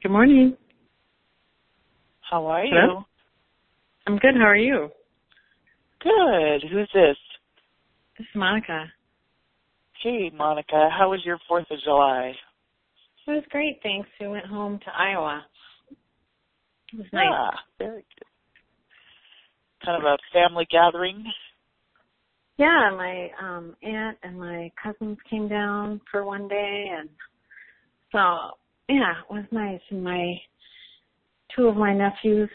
Good morning. How are Hello? you? I'm good. How are you? Good. Who's this? This is Monica. Hey, Monica. How was your Fourth of July? It was great, thanks. We went home to Iowa. It was nice. Ah, very good. Kind of a family gathering. Yeah, my um aunt and my cousins came down for one day and so yeah, it was nice and my two of my nephews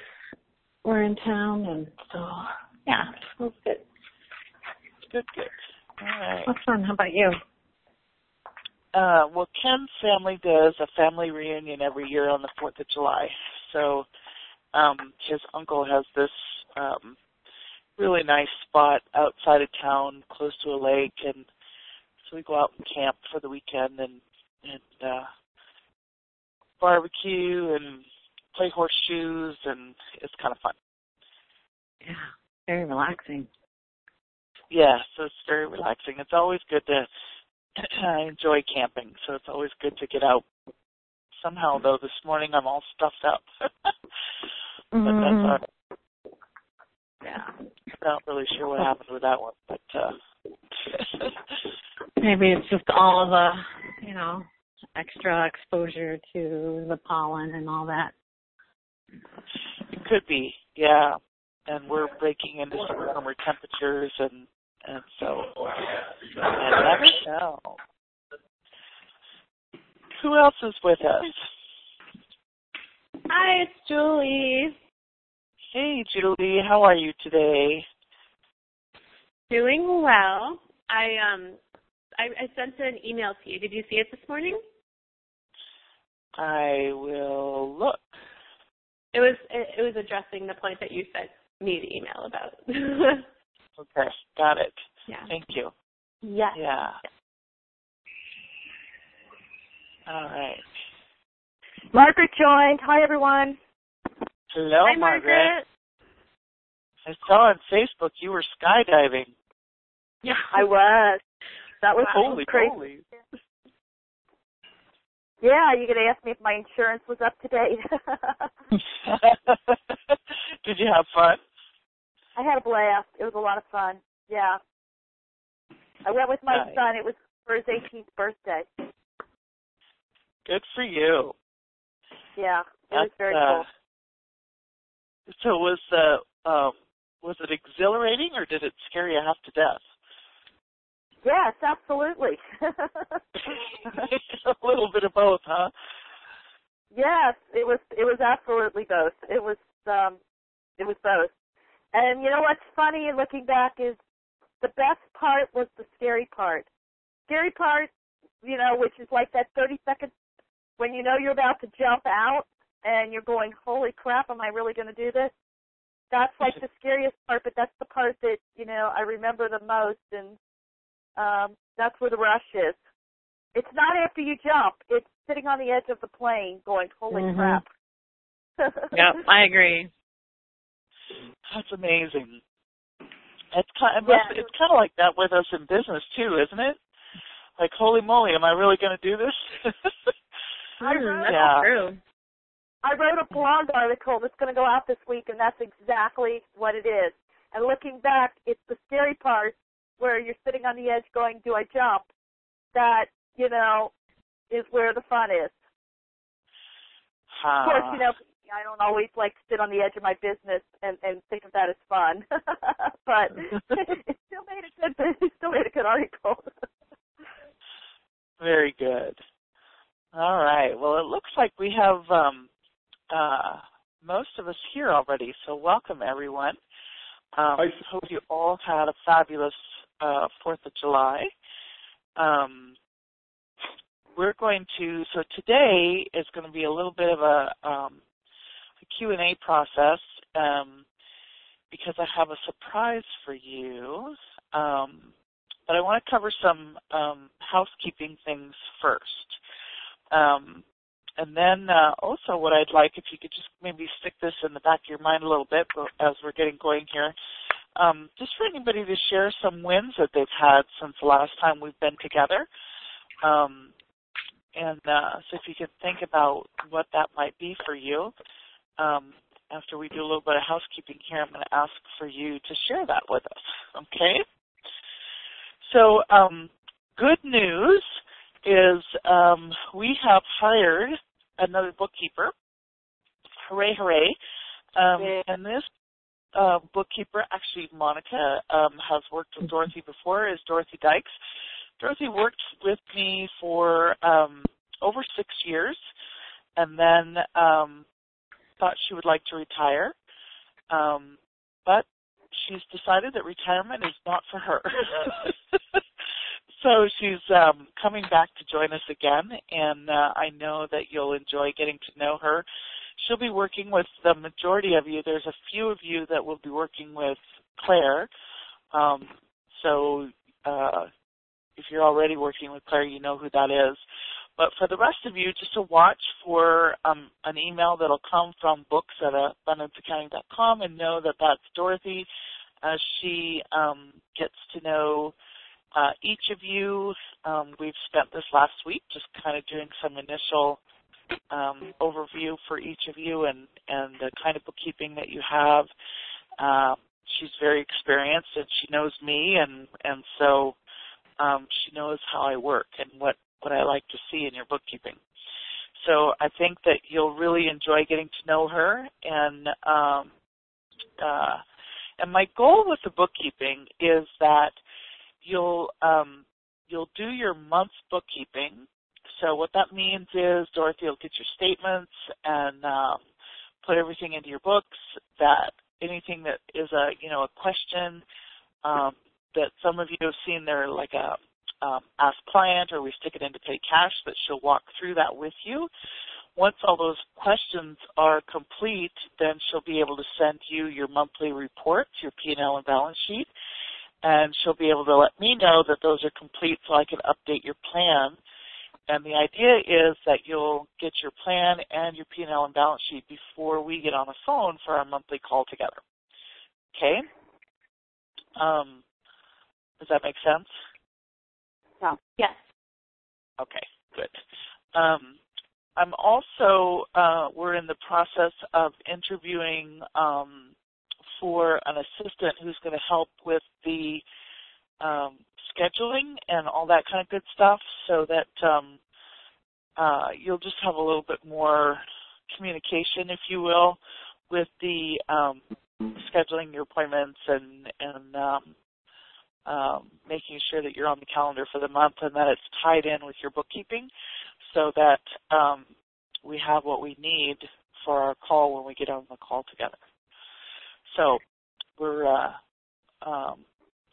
were in town and so yeah, it was good. Good, good. All right. Was fun. How about you? Uh, well, Ken's family does a family reunion every year on the Fourth of July. So, um, his uncle has this um, really nice spot outside of town, close to a lake, and so we go out and camp for the weekend and and uh, barbecue and play horseshoes, and it's kind of fun. Yeah, very relaxing. Yeah, so it's very relaxing. It's always good to I enjoy camping, so it's always good to get out. Somehow, though, this morning I'm all stuffed up. but Mhm. that's all right. Yeah. Not really sure what happened with that one, but uh Maybe it's just all of the, you know, extra exposure to the pollen and all that. it could be, yeah. And we're breaking into some warmer temperatures, and and so you never know. Who else is with us? Hi, it's Julie. Hey, Julie, how are you today? Doing well. I um I, I sent an email to you. Did you see it this morning? I will look. It was it, it was addressing the point that you sent me the email about. Okay, got it. yeah. Thank you. Yes. Yeah. All right. Margaret joined. Hi, everyone. Hello, Hi, Margaret. I saw on Facebook you were skydiving. Yeah. I was. That was Holy crazy. moly. Yeah, you could ask me if my insurance was up to date. Did you have fun? I had a blast. It was a lot of fun. Yeah. I went with my Nice. son. It was for his 18th birthday. Good for you. Yeah, it was That's, very uh, cool. So was uh um was it exhilarating or did it scare you half to death? Yes, absolutely. a little bit of both, huh? yes, it was. It was absolutely both. It was. um It was both. And you know what's funny looking back is the best part was the scary part. Scary part, you know, which is like that 30 seconds when you know you're about to jump out and you're going, holy crap, am I really going to do this? That's like the scariest part, but that's the part that, you know, I remember the most and um that's where the rush is. It's not after you jump, it's sitting on the edge of the plane going, holy Mhm. crap. Yep, I agree. That's amazing. It's kind it Yeah. it's kind of like that with us in business too, isn't it? Like, holy moly, am I really going to do this? I wrote- that's Yeah. true. I wrote a blog article that's going to go out this week, and that's exactly what it is. And looking back, it's the scary part where you're sitting on the edge going, do I jump? That, you know, is where the fun is. Of course, you know, I don't always like to sit on the edge of my business and, and think of that as fun. but it still made a good it still made a good article. Very good. All right. Well, it looks like we have um, uh, most of us here already, so welcome everyone. Um, I hope you all had a fabulous uh, Fourth of July. Um, we're going to so today is going to be a little bit of a, um, a Q&A process um, because I have a surprise for you. Um, but I want to cover some um, housekeeping things first. Um, and then uh, also what I'd like, if you could just maybe stick this in the back of your mind a little bit as we're getting going here, um, just for anybody to share some wins that they've had since the last time we've been together. Um, and uh, so if you can think about what that might be for you, um, after we do a little bit of housekeeping here, I'm going to ask for you to share that with us. Okay? So, um, good news is um, we have hired another bookkeeper. Hooray, hooray. Um, and this uh, bookkeeper, actually Monica, um, has worked with Dorothy before, is Dorothy Dykes. Dorothy worked with me for um, over six years and then um, thought she would like to retire. Um, but she's decided that retirement is not for her. so she's um, coming back to join us again, and uh, I know that you'll enjoy getting to know her. She'll be working with the majority of you. There's a few of you that will be working with Claire. Um, so uh, if you're already working with Claire, you know who that is. But for the rest of you, just to watch for um, an email that'll come from books at abundanceaccounting.com and know that that's Dorothy as she um, gets to know uh, each of you. Um, we've spent this last week just kind of doing some initial um, overview for each of you and, and the kind of bookkeeping that you have. Uh, she's very experienced and she knows me and, and so um, she knows how I work and what, what I like to see in your bookkeeping. So I think that you'll really enjoy getting to know her and um, uh, and my goal with the bookkeeping is that you'll um, you'll do your month's bookkeeping. So what that means is Dorothy will get your statements and um, put everything into your books. That anything that is a you know a question um, that some of you have seen there like a um, ask client or we stick it into pay cash that she'll walk through that with you. Once all those questions are complete, then she'll be able to send you your monthly reports, your P&L and balance sheet, and she'll be able to let me know that those are complete so I can update your plan. And the idea is that you'll get your plan and your P&L and balance sheet before we get on the phone for our monthly call together. Okay? Um, does that make sense? Yeah. Yes. Okay, good. Um, I'm also, uh, we're in the process of interviewing um, for an assistant who's going to help with the um, scheduling and all that kind of good stuff so that um, uh, you'll just have a little bit more communication, if you will, with the um, scheduling your appointments and, and um, um, making sure that you're on the calendar for the month and that it's tied in with your bookkeeping so that um, we have what we need for our call when we get on the call together. So we're uh, um,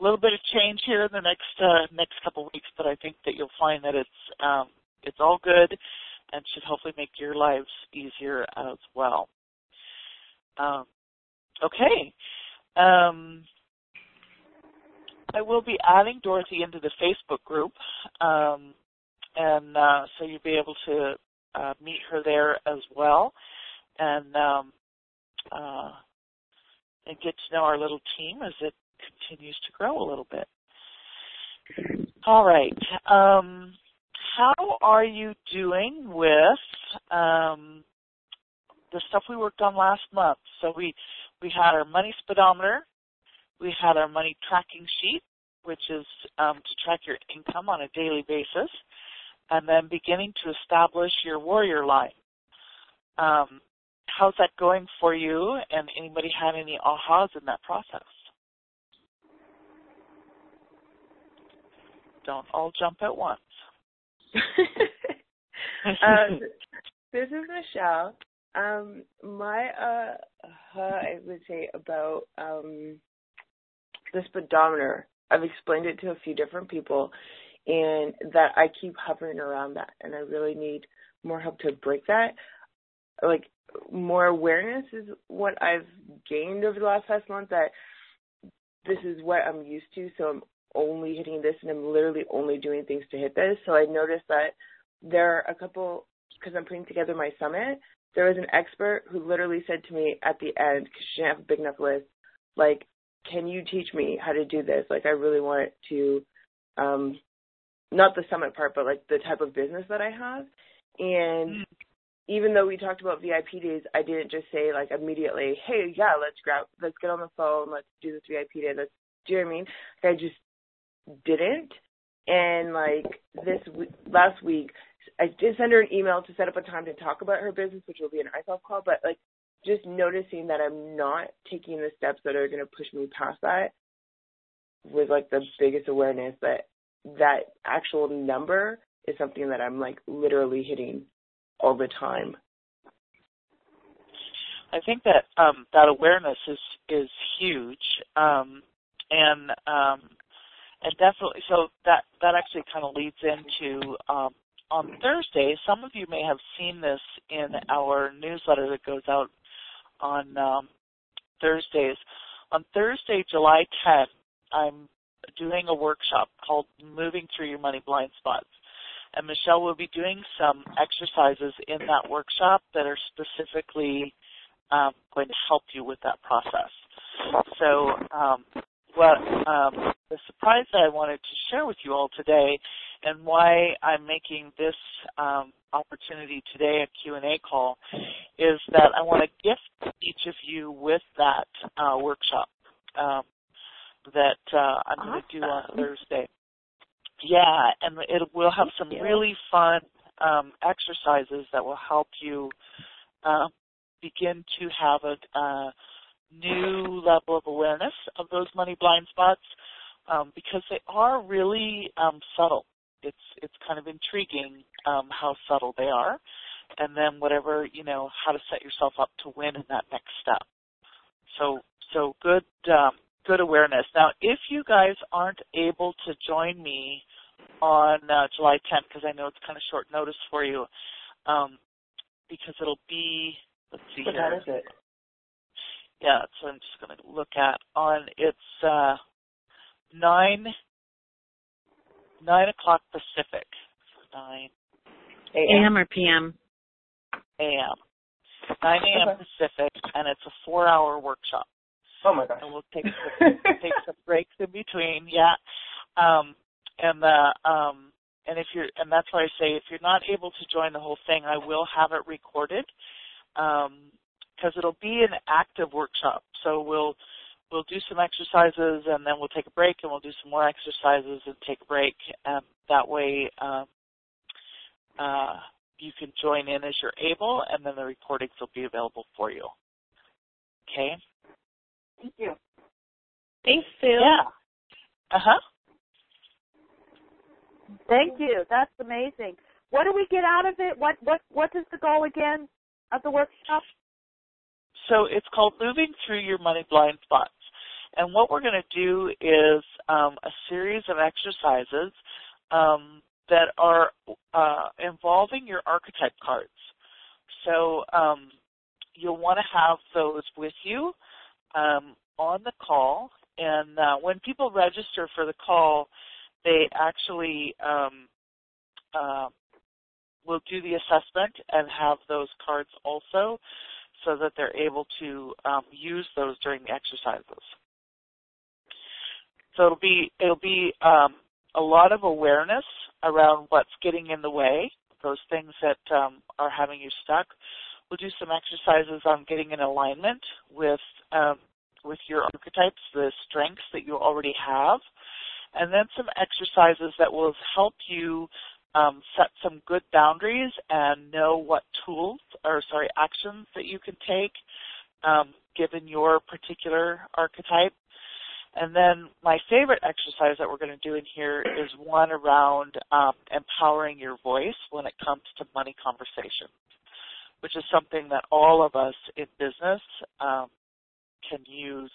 a little bit of change here in the next uh, next couple weeks, but I think that you'll find that it's um, it's all good and should hopefully make your lives easier as well. Um, okay. Um, I will be adding Dorothy into the Facebook group, um, and uh, so you'll be able to uh, meet her there as well, and um, uh, and get to know our little team as it continues to grow a little bit. All right. Um, how are you doing with um, the stuff we worked on last month? So we we had our money speedometer we had our money tracking sheet, which is um, to track your income on a daily basis, and then beginning to establish your warrior line. Um, how's that going for you? And anybody had any ahas in that process? Don't all jump at once. uh, this is Michelle. Um, my uh, I would say about um, the speedometer. I've explained it to a few different people and that I keep hovering around that and I really need more help to break that. Like more awareness is what I've gained over the last past month that this is what I'm used to, so I'm only hitting this and I'm literally only doing things to hit this. So I noticed that there are a couple, because I'm putting together my summit, there was an expert who literally said to me at the end, because she didn't have a big enough list, like, can you teach me how to do this? Like, I really want to um, not the summit part, but like the type of business that I have. And mm. even though we talked about VIP days, I didn't just say like immediately, hey, yeah, let's grab, let's get on the phone, let's do this VIP day. Let's, do you know what I mean? Like, I just didn't. And like this last week, I did send her an email to set up a time to talk about her business, which will be an iSolve call. But like just noticing that I'm not taking the steps that are going to push me past that was like the biggest awareness that that actual number is something that I'm like literally hitting all the time. I think that um, that awareness is is huge, um, and um, and definitely so that that actually kind of leads into um, on Thursday. Some of you may have seen this in our newsletter that goes out on um, Thursdays. On Thursday, July 10th, I'm doing a workshop called Moving Through Your Money Blind Spots. And Michelle will be doing some exercises in that workshop that are specifically um, going to help you with that process. So um, what um, the surprise that I wanted to share with you all today and why I'm making this um, opportunity today, a Q&A call, is that I want to gift each of you with that uh, workshop um, that uh, I'm awesome. going to do on Thursday. Yeah, and it will have some really fun um, exercises that will help you uh, begin to have a uh, new level of awareness of those money blind spots um, because they are really um, subtle. It's it's kind of intriguing um, how subtle they are, and then whatever you know how to set yourself up to win in that next step. So so good um, good awareness. Now, if you guys aren't able to join me on uh, July 10th, because I know it's kind of short notice for you, um, because it'll be let's see what here. What is it? Yeah, so I'm just going to look at on it's uh, nine nine o'clock Pacific. Nine a.m. or p.m. A.m. Nine a.m. Okay. Pacific, and it's a four-hour workshop. Oh my gosh! And we'll take some, take some breaks in between. Yeah, um, and the um, and if you're and that's why I say if you're not able to join the whole thing, I will have it recorded because it'll be an active workshop. So we'll we'll do some exercises and then we'll take a break and we'll do some more exercises and take a break and that way um, uh, you can join in as you're able and then the recordings will be available for you. Okay? Thank you. Thanks, Sue. Yeah. Uh-huh. Thank you. That's amazing. What do we get out of it? What what what is the goal again of the workshop? So it's called Moving Through Your Money Blind Spots. And what we're going to do is um, a series of exercises um, that are uh, involving your archetype cards. So um, you'll want to have those with you um, on the call. And uh, when people register for the call, they actually um, uh, will do the assessment and have those cards also so that they're able to um, use those during the exercises. So it'll be it'll be um, a lot of awareness around what's getting in the way, those things that um, are having you stuck. We'll do some exercises on getting in alignment with um, with your archetypes, the strengths that you already have, and then some exercises that will help you um, set some good boundaries and know what tools or sorry actions that you can take um, given your particular archetype. And then my favorite exercise that we're going to do in here is one around um, empowering your voice when it comes to money conversations, which is something that all of us in business um, can use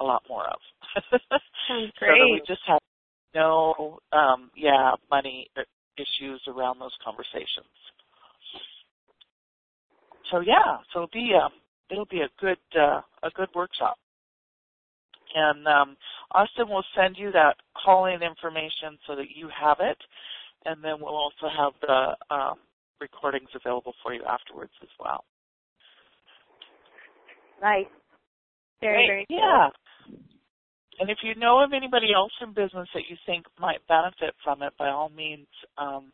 a lot more of. Sounds great. so we just have no, um, yeah, money issues around those conversations. So yeah, so it'll be a, um, it'll be a good uh, a good workshop. And um, Austin will send you that call-in information so that you have it, and then we'll also have the um, recordings available for you afterwards as well. Nice. Very, very cool. Yeah. And if you know of anybody else in business that you think might benefit from it, by all means, um,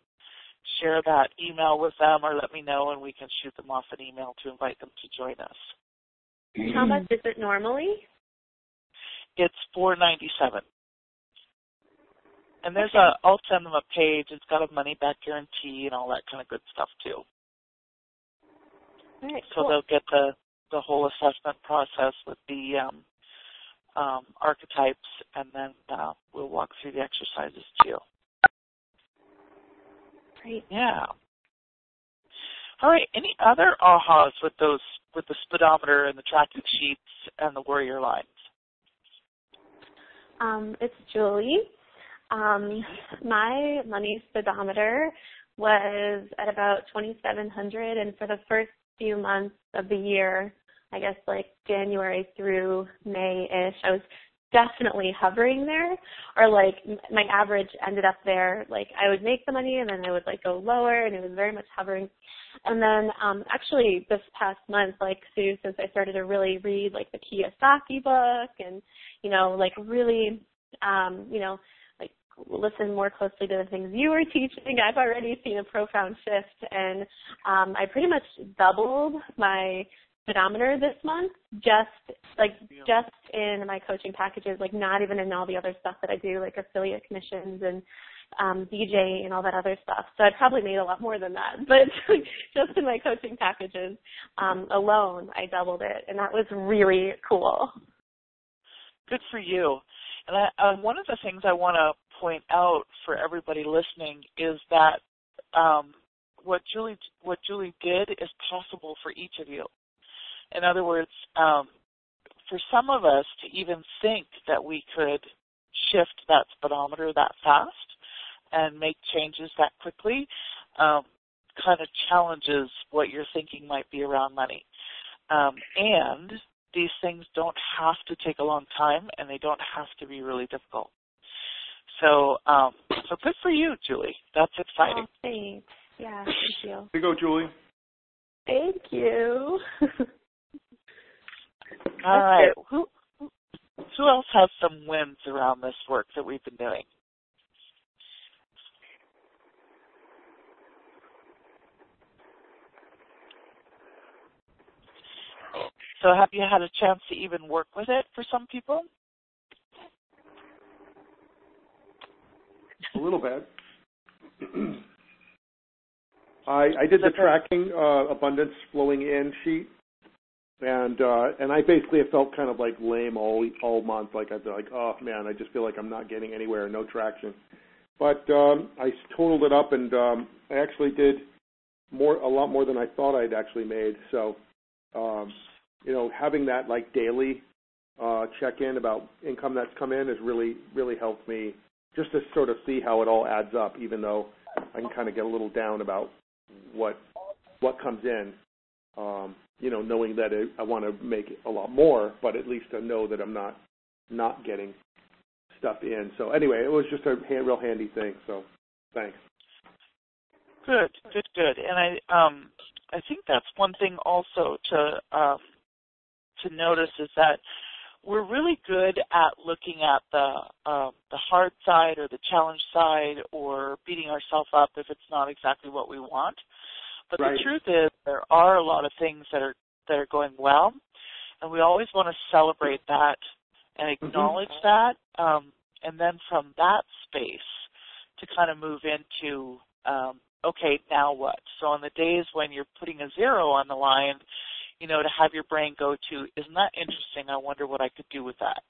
share that email with them or let me know and we can shoot them off an email to invite them to join us. How much is it normally? It's four ninety seven. And there's a I'll send them a page. It's got a money back guarantee and all that kind of good stuff too. All right, so cool. they'll get the the whole assessment process with the um, um, archetypes, and then uh, we'll walk through the exercises too. Great. Yeah. All right. Any other ahas with those with the speedometer and the tracking sheets and the warrior lines? Um, it's Julie. Um, my money speedometer was at about 2,700, and for the first few months of the year, I guess like January through May-ish, I was definitely hovering there. Or like my average ended up there like i would make the money and then i would like go lower and it was very much hovering. And then um actually this past month like Sue since i started to really read like the kiyosaki book and you know like really um you know like listen more closely to the things you were teaching i've already seen a profound shift and um i pretty much doubled my speedometer this month just like just in my coaching packages like not even in all the other stuff that i do like affiliate commissions and um dj and all that other stuff. So i probably made a lot more than that but just in my coaching packages um alone i doubled it and that was really cool. Good for you. And I, um, one of the things i want to point out for everybody listening is that um what Julie what Julie did is possible for each of you. In other words, um, for some of us to even think that we could shift that speedometer that fast and make changes that quickly um, kind of challenges what your thinking might be around money. Um, and these things don't have to take a long time and they don't have to be really difficult. So, um, so good for you, Julie. That's exciting. Oh, thanks. Yeah, thank you. Here you go, Julie. Thank you. All right. Who who else has some wins around this work that we've been doing? So have you had a chance to even work with it for some people? A little bit. I, I did the tracking uh, abundance flowing in sheet, and uh, and I basically have felt kind of like lame all all month. Like I've been like, oh man, I just feel like I'm not getting anywhere, no traction. But um, I totaled it up, and um, I actually did more, a lot more than I thought I'd actually made. So, um, you know, having that like daily uh, check in about income that's come in has really really helped me just to sort of see how it all adds up, even though I can kind of get a little down about what what comes in. Um, you know, knowing that it, I want to make a lot more, but at least I know that I'm not not getting stuff in. So anyway, it was just a hand, real handy thing. So thanks. Good, good, good. And I um I think that's one thing also to um to notice is that we're really good at looking at the uh, the hard side or the challenge side or beating ourselves up if it's not exactly what we want. But right. the truth is there are a lot of things that are that are going well, and we always want to celebrate that and acknowledge mm-hmm. that, um, and then from that space to kind of move into um, okay, now what? So on the days when you're putting a zero on the line, you know, to have your brain go to, isn't that interesting? I wonder what I could do with that.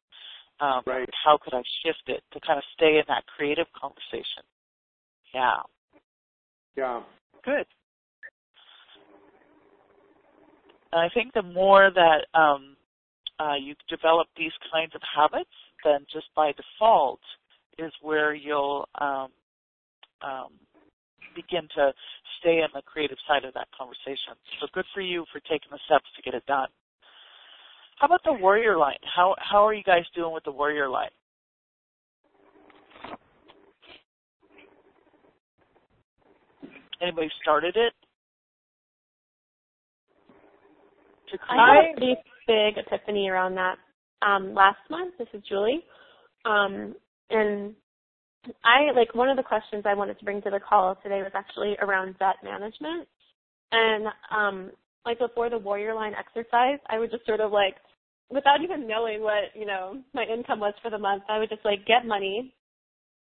Um, right. How could I shift it to kind of stay in that creative conversation? Yeah. Yeah. Good. And I think the more that um, uh, you develop these kinds of habits, then just by default is where you'll um, um, begin to stay in the creative side of that conversation. So good for you for taking the steps to get it done. How about the warrior line? How how are you guys doing with the warrior line? Anybody started it? I had a pretty big epiphany around that um, last month. This is Julie. Um, and I like one of the questions I wanted to bring to the call today was actually around debt management. And um, like before the warrior line exercise, I would just sort of like, without even knowing what you know my income was for the month, I would just like get money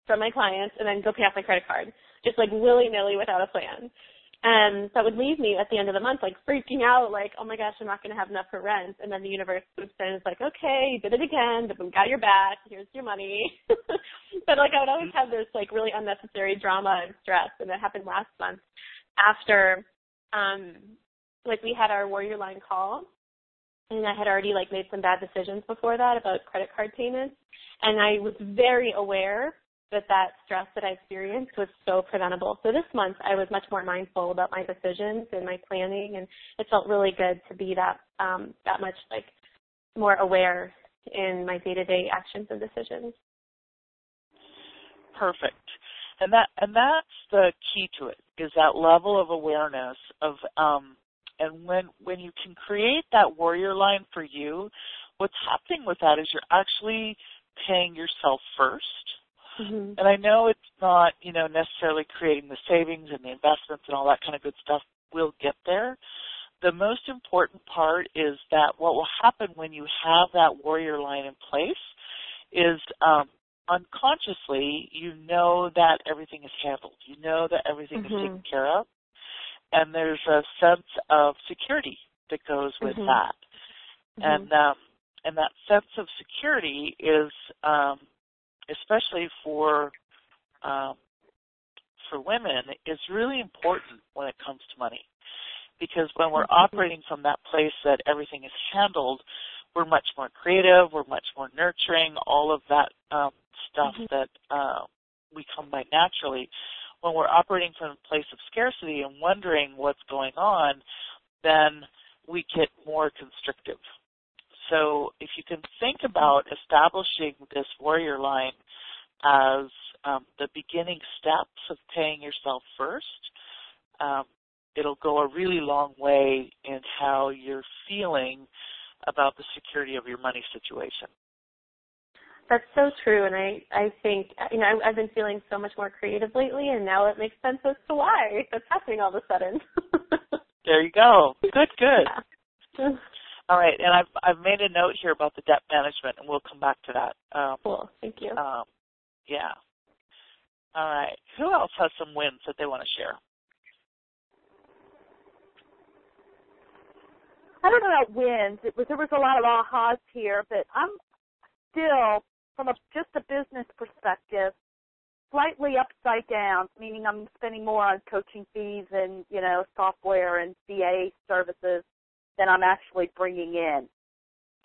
from my clients and then go pay off my credit card, just like willy nilly without a plan. And that would leave me at the end of the month like freaking out, like, oh my gosh, I'm not going to have enough for rent. And then the universe swoops in and is like, okay, you did it again, but we got your back. Here's your money. but like I would always have this like really unnecessary drama and stress. And it happened last month after, um, like we had our warrior line call and I had already like made some bad decisions before that about credit card payments. And I was very aware that that stress that I experienced was so preventable. So this month I was much more mindful about my decisions and my planning and it felt really good to be that um that much like more aware in my day-to-day actions and decisions. Perfect. And that and that's the key to it is that level of awareness of um and when when you can create that warrior line for you, what's happening with that is you're actually paying yourself 1st mm-hmm. And I know it's not, you know, necessarily creating the savings and the investments and all that kind of good stuff. We'll get there. The most important part is that what will happen when you have that warrior line in place is um, unconsciously you know that everything is handled. You know that everything mm-hmm. is taken care of and there's a sense of security that goes with mm-hmm. that. Mm-hmm. And um, and that sense of security is um, especially for um, for women is really important when it comes to money because when we're mm-hmm. operating from that place that everything is handled we're much more creative we're much more nurturing all of that um, stuff mm-hmm. that uh, we come by naturally when we're operating from a place of scarcity and wondering what's going on, then we get more constrictive. So if you can think about establishing this warrior line as um, the beginning steps of paying yourself first, um, it'll go a really long way in how you're feeling about the security of your money situation. That's so true, and I I think you know I, I've been feeling so much more creative lately, and now it makes sense as to why that's happening all of a sudden. there you go. Good, good. Yeah. All right, and I've I've made a note here about the debt management, and we'll come back to that. Um, cool. Thank you. Um, yeah. All right. Who else has some wins that they want to share? I don't know about wins. It was there was a lot of ahas here, but I'm still from a, just a business perspective, slightly upside down, meaning I'm spending more on coaching fees and, you know, software and CA services than I'm actually bringing in.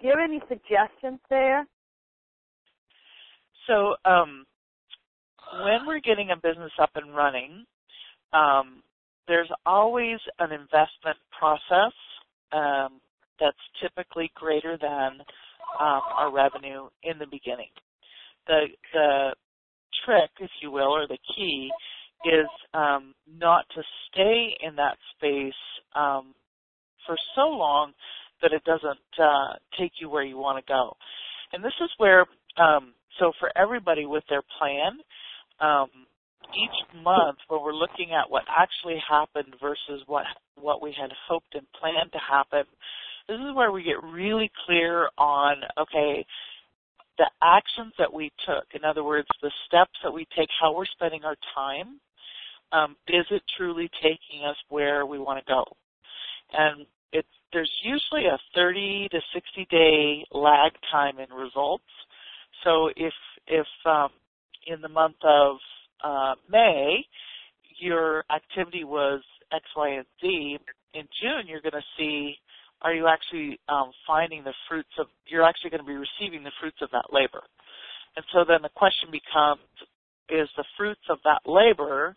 Do you have any suggestions there? So, um, when we're getting a business up and running, um, there's always an investment process um, that's typically greater than um, our revenue in the beginning. The the trick, if you will, or the key, is um, not to stay in that space um, for so long that it doesn't uh, take you where you want to go. And this is where, um, so for everybody with their plan, um, each month when we're looking at what actually happened versus what what we had hoped and planned to happen, this is where we get really clear on, okay, the actions that we took. In other words, the steps that we take, how we're spending our time. Um, is it truly taking us where we want to go? And it's, there's usually a 30 to 60 day lag time in results. So if if um, in the month of uh, May your activity was X, Y, and Z, in June you're going to see are you actually um, finding the fruits of, you're actually going to be receiving the fruits of that labor. And so then the question becomes, is the fruits of that labor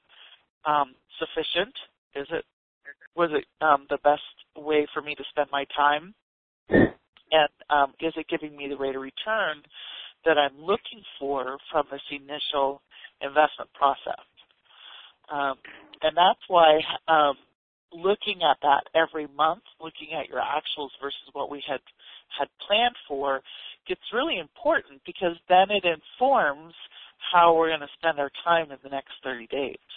um, sufficient? Is it, was it um, the best way for me to spend my time? And um, is it giving me the rate of return that I'm looking for from this initial investment process? Um, and that's why um, looking at that every month, looking at your actuals versus what we had had planned for, gets really important because then it informs how we're going to spend our time in the next 30 days.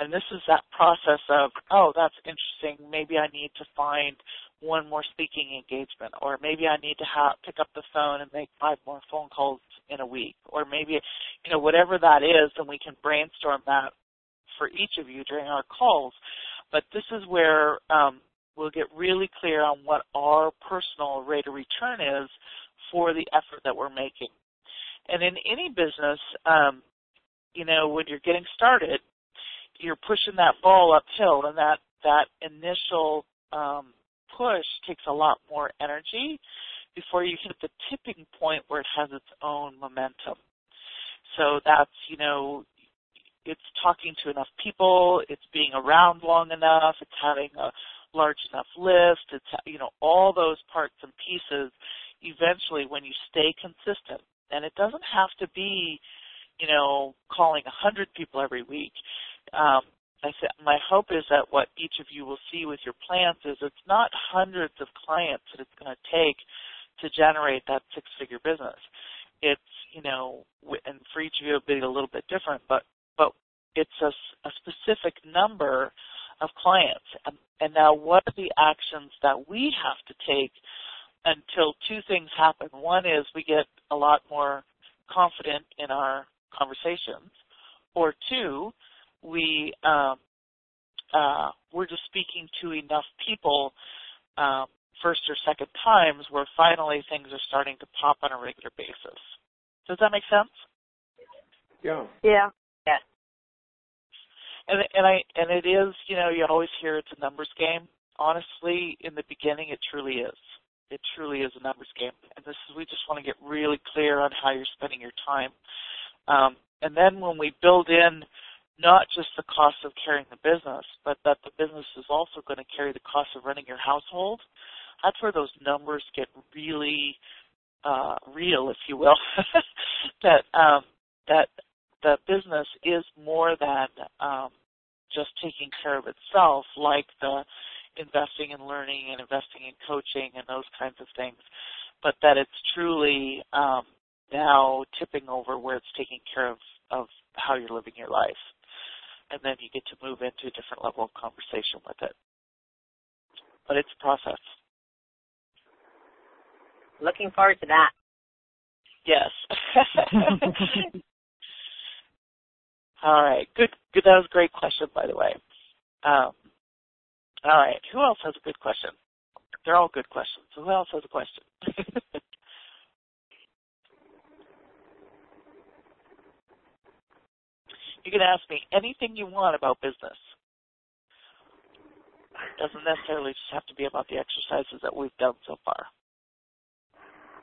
And this is that process of, oh, that's interesting. Maybe I need to find one more speaking engagement, or maybe I need to pick up the phone and make five more phone calls in a week, or maybe, you know, whatever that is, and we can brainstorm that for each of you during our calls. But this is where um, we'll get really clear on what our personal rate of return is for the effort that we're making. And in any business, um, you know, when you're getting started, you're pushing that ball uphill, and that that initial um, push takes a lot more energy before you hit the tipping point where it has its own momentum. So that's you know, it's talking to enough people, it's being around long enough, it's having a large enough list, it's you know all those parts and pieces. Eventually, when you stay consistent, and it doesn't have to be, you know, calling a hundred people every week. Um, I said, my hope is that what each of you will see with your plans is it's not hundreds of clients that it's going to take to generate that six-figure business. It's, you know, and for each of you it'll be a little bit different, but but it's a, a specific number of clients. And, and now, what are the actions that we have to take until two things happen? One is we get a lot more confident in our conversations, or two, we um, uh, we're just speaking to enough people um, first or second times where finally things are starting to pop on a regular basis. Does that make sense? Yeah. Yeah. Yeah. And and I and it is, you know, you always hear it's a numbers game. Honestly, in the beginning, it truly is. It truly is a numbers game. And this is we just want to get really clear on how you're spending your time. Um, and then when we build in not just the cost of carrying the business, but that the business is also going to carry the cost of running your household. That's where those numbers get really uh, real, if you will. that um, that the business is more than um, just taking care of itself, like the investing in learning and investing in coaching and those kinds of things, but that it's truly um, now tipping over where it's taking care of, of how you're living your life and then you get to move into a different level of conversation with it. But it's a process. Looking forward to that. Yes. all right. Good. Good. That was a great question, by the way. Um, all right. Who else has a good question? They're all good questions. So who else has a question? You can ask me anything you want about business. It doesn't necessarily just have to be about the exercises that we've done so far.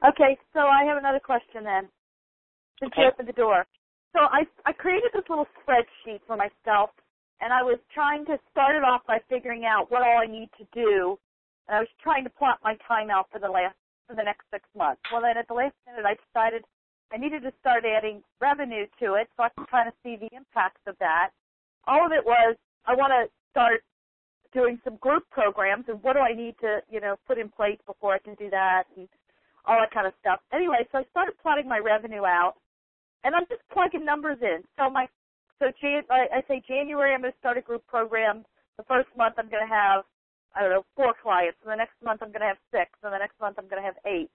Okay, so I have another question then. Since okay. you opened the door. So I I created this little spreadsheet for myself and I was trying to start it off by figuring out what all I need to do. And I was trying to plot my time out for the last for the next six months. Well then at the last minute I decided I needed to start adding revenue to it so I can kind of see the impacts of that. All of it was I want to start doing some group programs and what do I need to, you know, put in place before I can do that and all that kind of stuff. Anyway, so I started plotting my revenue out and I'm just plugging numbers in. So my so Jan, I, I say January I'm going to start a group program. The first month I'm going to have I don't know four clients, and the next month I'm going to have six, and the next month I'm going to have eight.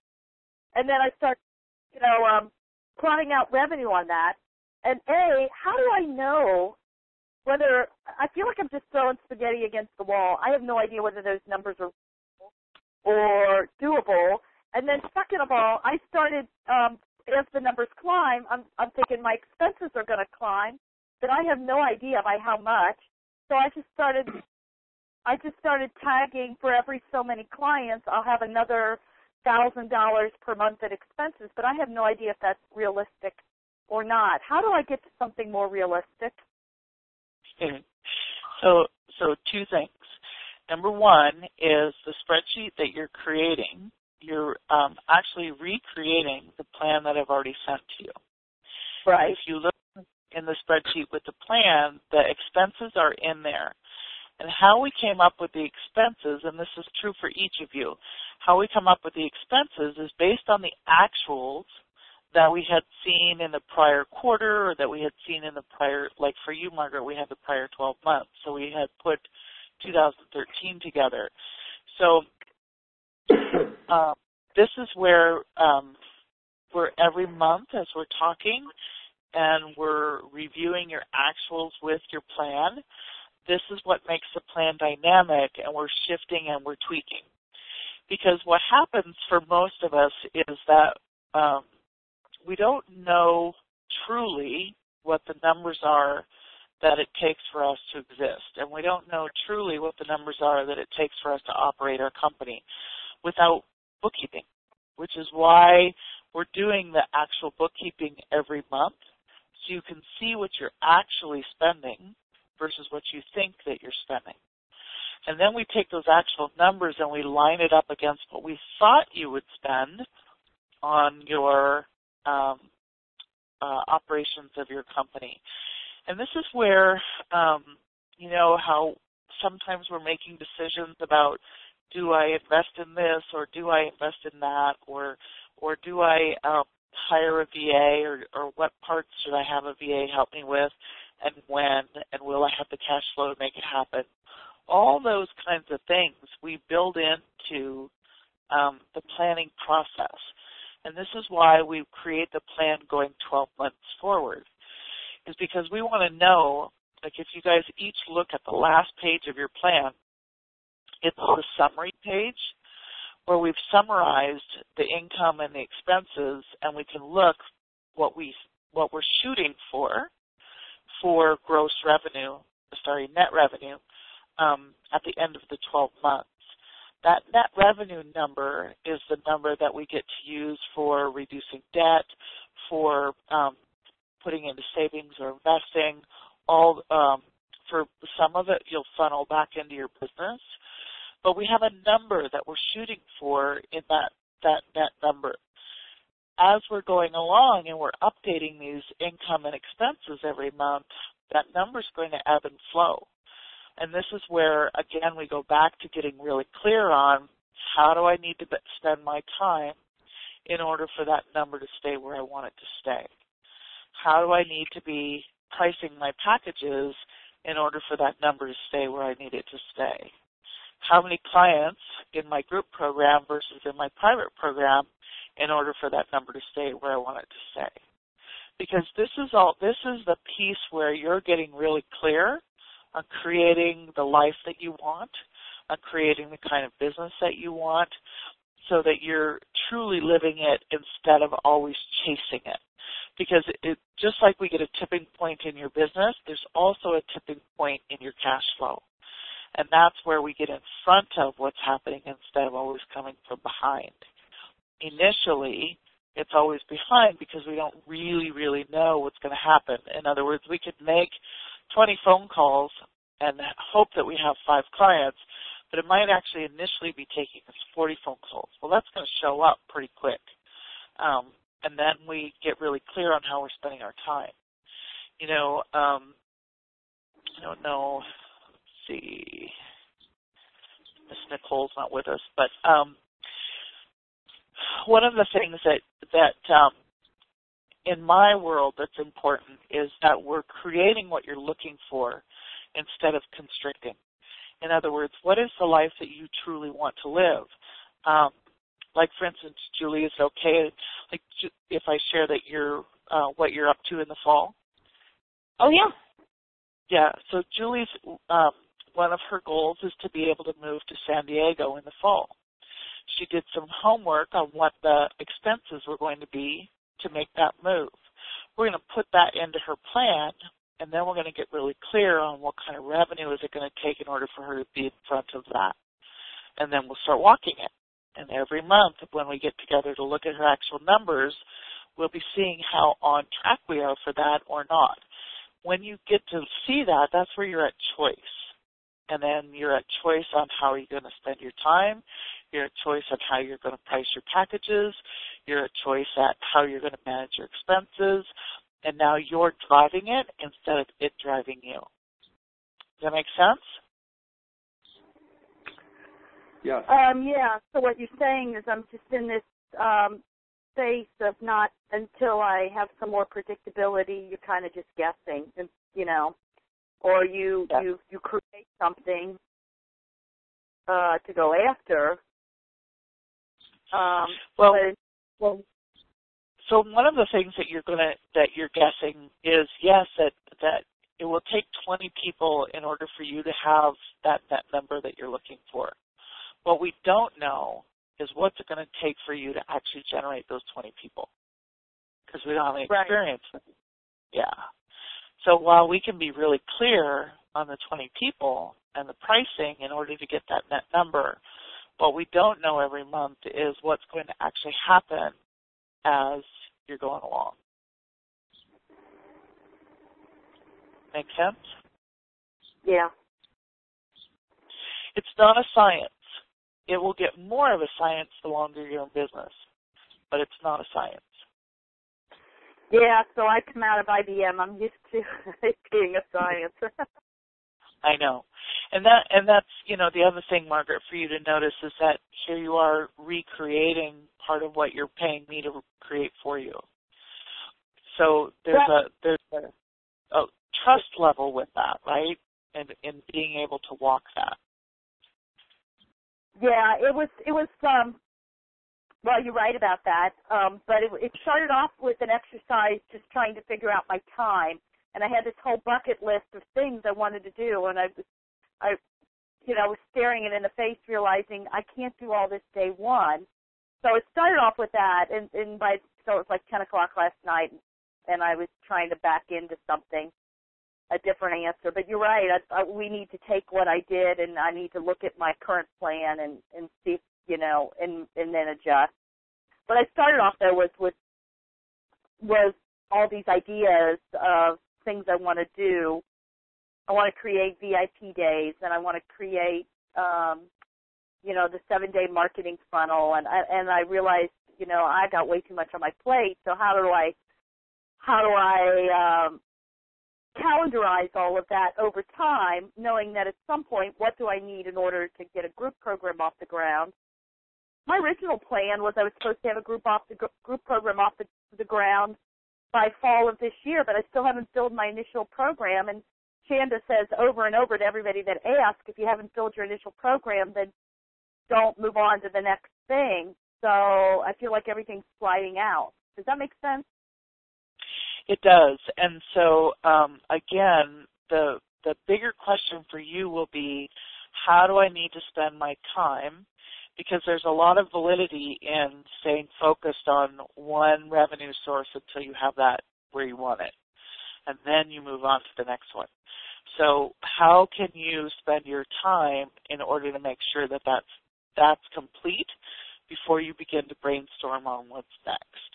And then I start, you know, um, plotting out revenue on that. And A, how do I know whether I feel like I'm just throwing spaghetti against the wall. I have no idea whether those numbers are or doable. And then second of all, I started um as the numbers climb, I'm I'm thinking my expenses are gonna climb, but I have no idea by how much. So I just started I just started tagging for every so many clients I'll have another thousand dollars per month in expenses, but I have no idea if that's realistic or not. How do I get to something more realistic? So, so two things. Number one is the spreadsheet that you're creating. You're um, actually recreating the plan that I've already sent to you. Right. If you look in the spreadsheet with the plan, the expenses are in there. And how we came up with the expenses, and this is true for each of you, how we come up with the expenses is based on the actuals that we had seen in the prior quarter or that we had seen in the prior, like for you, Margaret, we had the prior 12 months. So we had put 2013 together. So uh, this is where um, we're every month as we're talking and we're reviewing your actuals with your plan. This is what makes the plan dynamic and we're shifting and we're tweaking. Because what happens for most of us is that um, we don't know truly what the numbers are that it takes for us to exist. And we don't know truly what the numbers are that it takes for us to operate our company without bookkeeping, which is why we're doing the actual bookkeeping every month so you can see what you're actually spending versus what you think that you're spending. And then we take those actual numbers and we line it up against what we thought you would spend on your um, uh, operations of your company. And this is where, um, you know, how sometimes we're making decisions about do I invest in this or do I invest in that or or do I um, hire a VA or, or what parts should I have a VA help me with and when and will I have the cash flow to make it happen? All those kinds of things we build into um, the planning process. And this is why we create the plan going 12 months forward, is because we want to know, like if you guys each look at the last page of your plan, it's the summary page where we've summarized the income and the expenses and we can look what we what we're shooting for for gross revenue, sorry, net revenue um, at the end of the 12 months. That net revenue number is the number that we get to use for reducing debt, for um, putting into savings or investing. All um, for some of it, you'll funnel back into your business, but we have a number that we're shooting for in that that net number. As we're going along and we're updating these income and expenses every month, that number is going to ebb and flow. And this is where, again, we go back to getting really clear on how do I need to spend my time in order for that number to stay where I want it to stay? How do I need to be pricing my packages in order for that number to stay where I need it to stay? How many clients in my group program versus in my private program in order for that number to stay where I want it to stay? Because this is all, this is the piece where you're getting really clear on creating the life that you want, on creating the kind of business that you want, so that you're truly living it instead of always chasing it. Because it, just like we get a tipping point in your business, there's also a tipping point in your cash flow. And that's where we get in front of what's happening instead of always coming from behind. Initially, it's always behind because we don't really, really know what's going to happen. In other words, we could make 20 phone calls and hope that we have five clients, but it might actually initially be taking us 40 phone calls. Well, that's going to show up pretty quick. Um, and then we get really clear on how we're spending our time. You know, um, I don't know. Let's see. Miss Nicole's not with us, but um, one of the things that that um, in my world that's important is that we're creating what you're looking for instead of constricting. In other words, what is the life that you truly want to live? Um, like for instance, Julie, is it okay like if I share that you're uh, what you're up to in the fall? Oh yeah. Yeah. So Julie's um, one of her goals is to be able to move to San Diego in the fall. She did some homework on what the expenses were going to be to make that move. We're going to put that into her plan, and then we're going to get really clear on what kind of revenue is it going to take in order for her to be in front of that. And then we'll start walking it. And every month when we get together to look at her actual numbers, we'll be seeing how on track we are for that or not. When you get to see that, that's where you're at choice. And then you're at choice on how you're going to spend your time. You're at choice on how you're going to price your packages. You're at choice at how you're going to manage your expenses. And now you're driving it instead of it driving you. Does that make sense? Yes. Um, yeah. So what you're saying is I'm just in this um, space of not until I have some more predictability. You're kind of just guessing, and you know, or you yeah. you you create something uh, to go after. Um, well, well, so one of the things that you're gonna that you're guessing is yes that that it will take 20 people in order for you to have that net number that you're looking for. What we don't know is what's it going to take for you to actually generate those 20 people because we don't have any Right. experience. Yeah. So while we can be really clear on the 20 people and the pricing in order to get that net number, what we don't know every month is what's going to actually happen as you're going along. Make sense? yeah. It's not a science. It will get more of a science the longer you're in business, but it's not a science. Yeah, so I come out of IBM. I'm used to being a science. I know. And that and that's, you know, the other thing, Margaret, for you to notice is that here you are recreating part of what you're paying me to create for you. So there's a there's a, a trust level with that, right? And in being able to walk that. yeah, it was it was um well, you're right about that. Um, but it, it started off with an exercise just trying to figure out my time, and I had this whole bucket list of things I wanted to do, and I was, I, you know, was staring it in the face, realizing I can't do all this day one. So it started off with that, and, and by so it was like 10 o'clock last night, and I was trying to back into something, a different answer. But you're right. I, I, we need to take what I did, and I need to look at my current plan and and see, you know, and and then adjust. But I started off there with with was all these ideas of things I want to do. I want to create VIP days, and I want to create, um, you know, the seven day marketing funnel. And I, and I realized, you know, I got way too much on my plate. So how do I, how do I um, calendarize all of that over time, knowing that at some point, what do I need in order to get a group program off the ground? My original plan was I was supposed to have a group off the group program off the, the ground by fall of this year, but I still haven't filled my initial program. And Shanda says over and over to everybody that asks, if you haven't filled your initial program, then don't move on to the next thing. So I feel like everything's sliding out. Does that make sense? It does. And so um, again, the the bigger question for you will be, how do I need to spend my time? Because there's a lot of validity in staying focused on one revenue source until you have that where you want it. And then you move on to the next one. So how can you spend your time in order to make sure that that's, that's complete before you begin to brainstorm on what's next?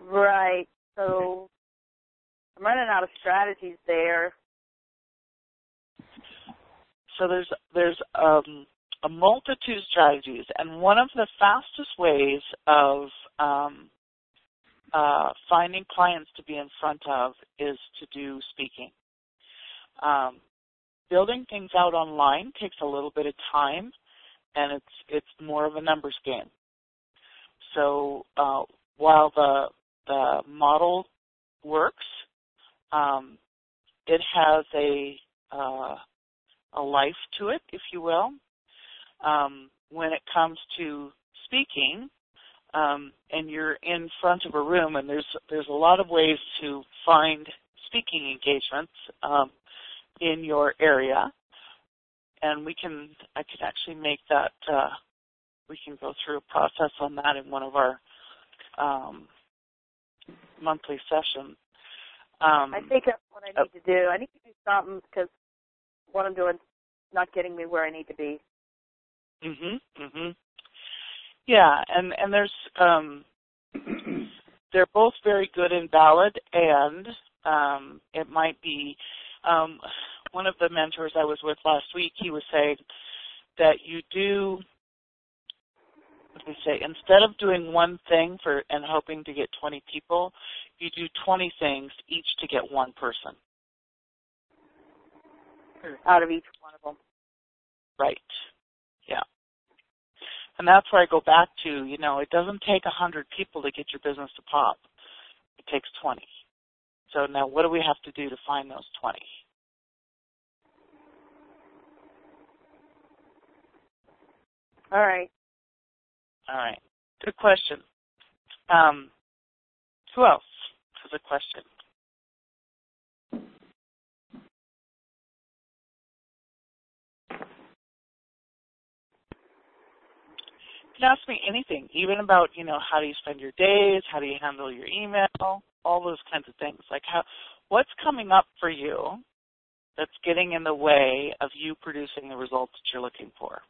Right. So I'm running out of strategies there. So there's there's um, a multitude of strategies, and one of the fastest ways of um, uh, finding clients to be in front of is to do speaking. Um, building things out online takes a little bit of time, and it's it's more of a numbers game. So uh, while the the model works, um, it has a uh, a life to it, if you will. Um, when it comes to speaking, um, and you're in front of a room, and there's there's a lot of ways to find speaking engagements um, in your area, and we can I can actually make that. Uh, we can go through a process on that in one of our um, monthly sessions. Um, I think that's what I need to do. I need to do something because what I'm doing not getting me where I need to be. Mm Mhm. Mm Mhm. Yeah, and and there's um they're both very good and valid and um it might be um one of the mentors I was with last week he was saying that you do let me say instead of doing one thing for and hoping to get 20 people you do 20 things each to get one person out of each one of them. Right. Yeah. And that's where I go back to, you know, it doesn't take a hundred people to get your business to pop. It takes 20. So now what do we have to do to find those 20? All right. All right. Good question. Um, who else has a question? You can ask me anything, even about, you know, how do you spend your days, how do you handle your email, all those kinds of things. Like how what's coming up for you that's getting in the way of you producing the results that you're looking for?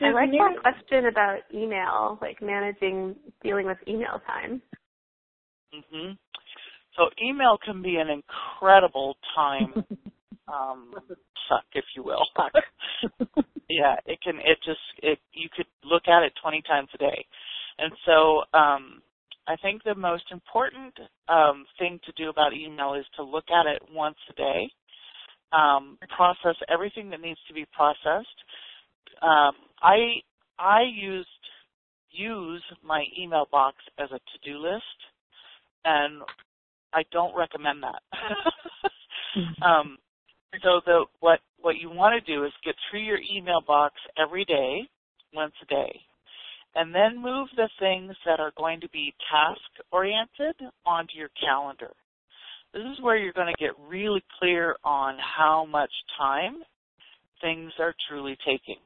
I like that question about email, like managing dealing with email time. Mhm. So email can be an incredible time um suck, if you will. yeah, it can. It just it you could look at it 20 times a day, and so um, I think the most important um, thing to do about email is to look at it once a day, um, process everything that needs to be processed. Um, I I used use my email box as a to-do list, and I don't recommend that. um, so the what what you want to do is get through your email box every day, once a day, and then move the things that are going to be task oriented onto your calendar. This is where you're going to get really clear on how much time things are truly taking.